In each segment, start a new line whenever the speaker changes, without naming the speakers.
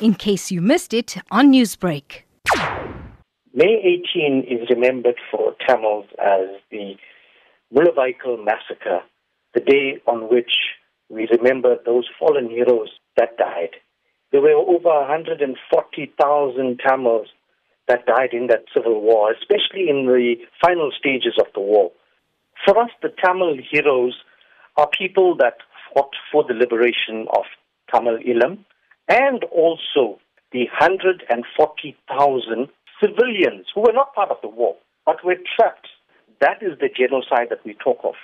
in case you missed it on Newsbreak.
May 18 is remembered for Tamils as the Mullivaikkal massacre, the day on which we remember those fallen heroes that died. There were over 140,000 Tamils that died in that civil war, especially in the final stages of the war. For us, the Tamil heroes are people that fought for the liberation of Tamil Eelam and also the 140,000 civilians who were not part of the war but were trapped. That is the genocide that we talk of.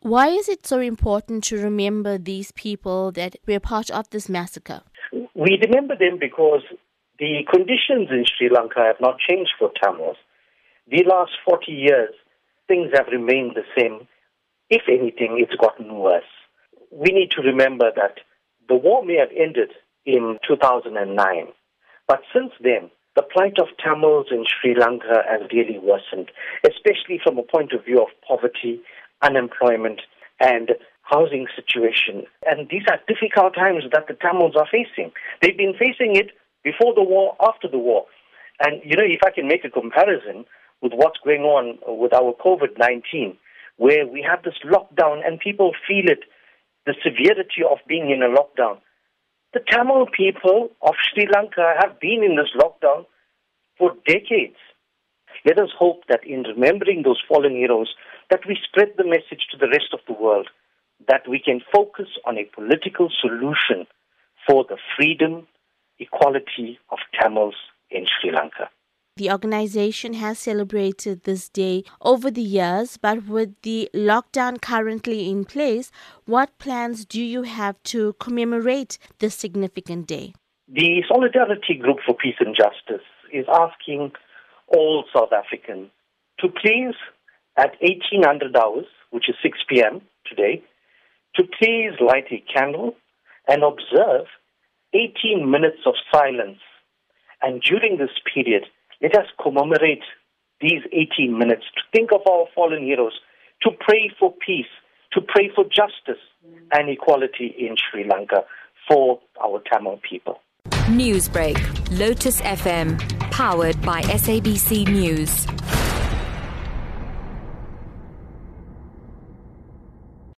Why is it so important to remember these people that were part of this massacre?
We remember them because the conditions in Sri Lanka have not changed for Tamils. The last 40 years, things have remained the same. If anything, it's gotten worse. We need to remember that the war may have ended in 2009, but since then, the plight of Tamils in Sri Lanka has really worsened, especially from a point of view of poverty, unemployment, and housing situation. And these are difficult times that the Tamils are facing. They've been facing it before the war, after the war. And, you know, if I can make a comparison with what's going on with our COVID 19, where we have this lockdown and people feel it, the severity of being in a lockdown. The Tamil people of Sri Lanka have been in this lockdown for decades. Let us hope that in remembering those fallen heroes, that we spread the message to the rest of the world that we can focus on a political solution for the freedom, equality of Tamils in Sri Lanka.
The organization has celebrated this day over the years, but with the lockdown currently in place, what plans do you have to commemorate this significant day?
The Solidarity Group for Peace and Justice is asking all South Africans to please, at 1800 hours, which is 6 p.m. today, to please light a candle and observe 18 minutes of silence. And during this period, let us commemorate these 18 minutes to think of our fallen heroes, to pray for peace, to pray for justice and equality in Sri Lanka for our Tamil people.
Newsbreak, Lotus FM, powered by SABC News.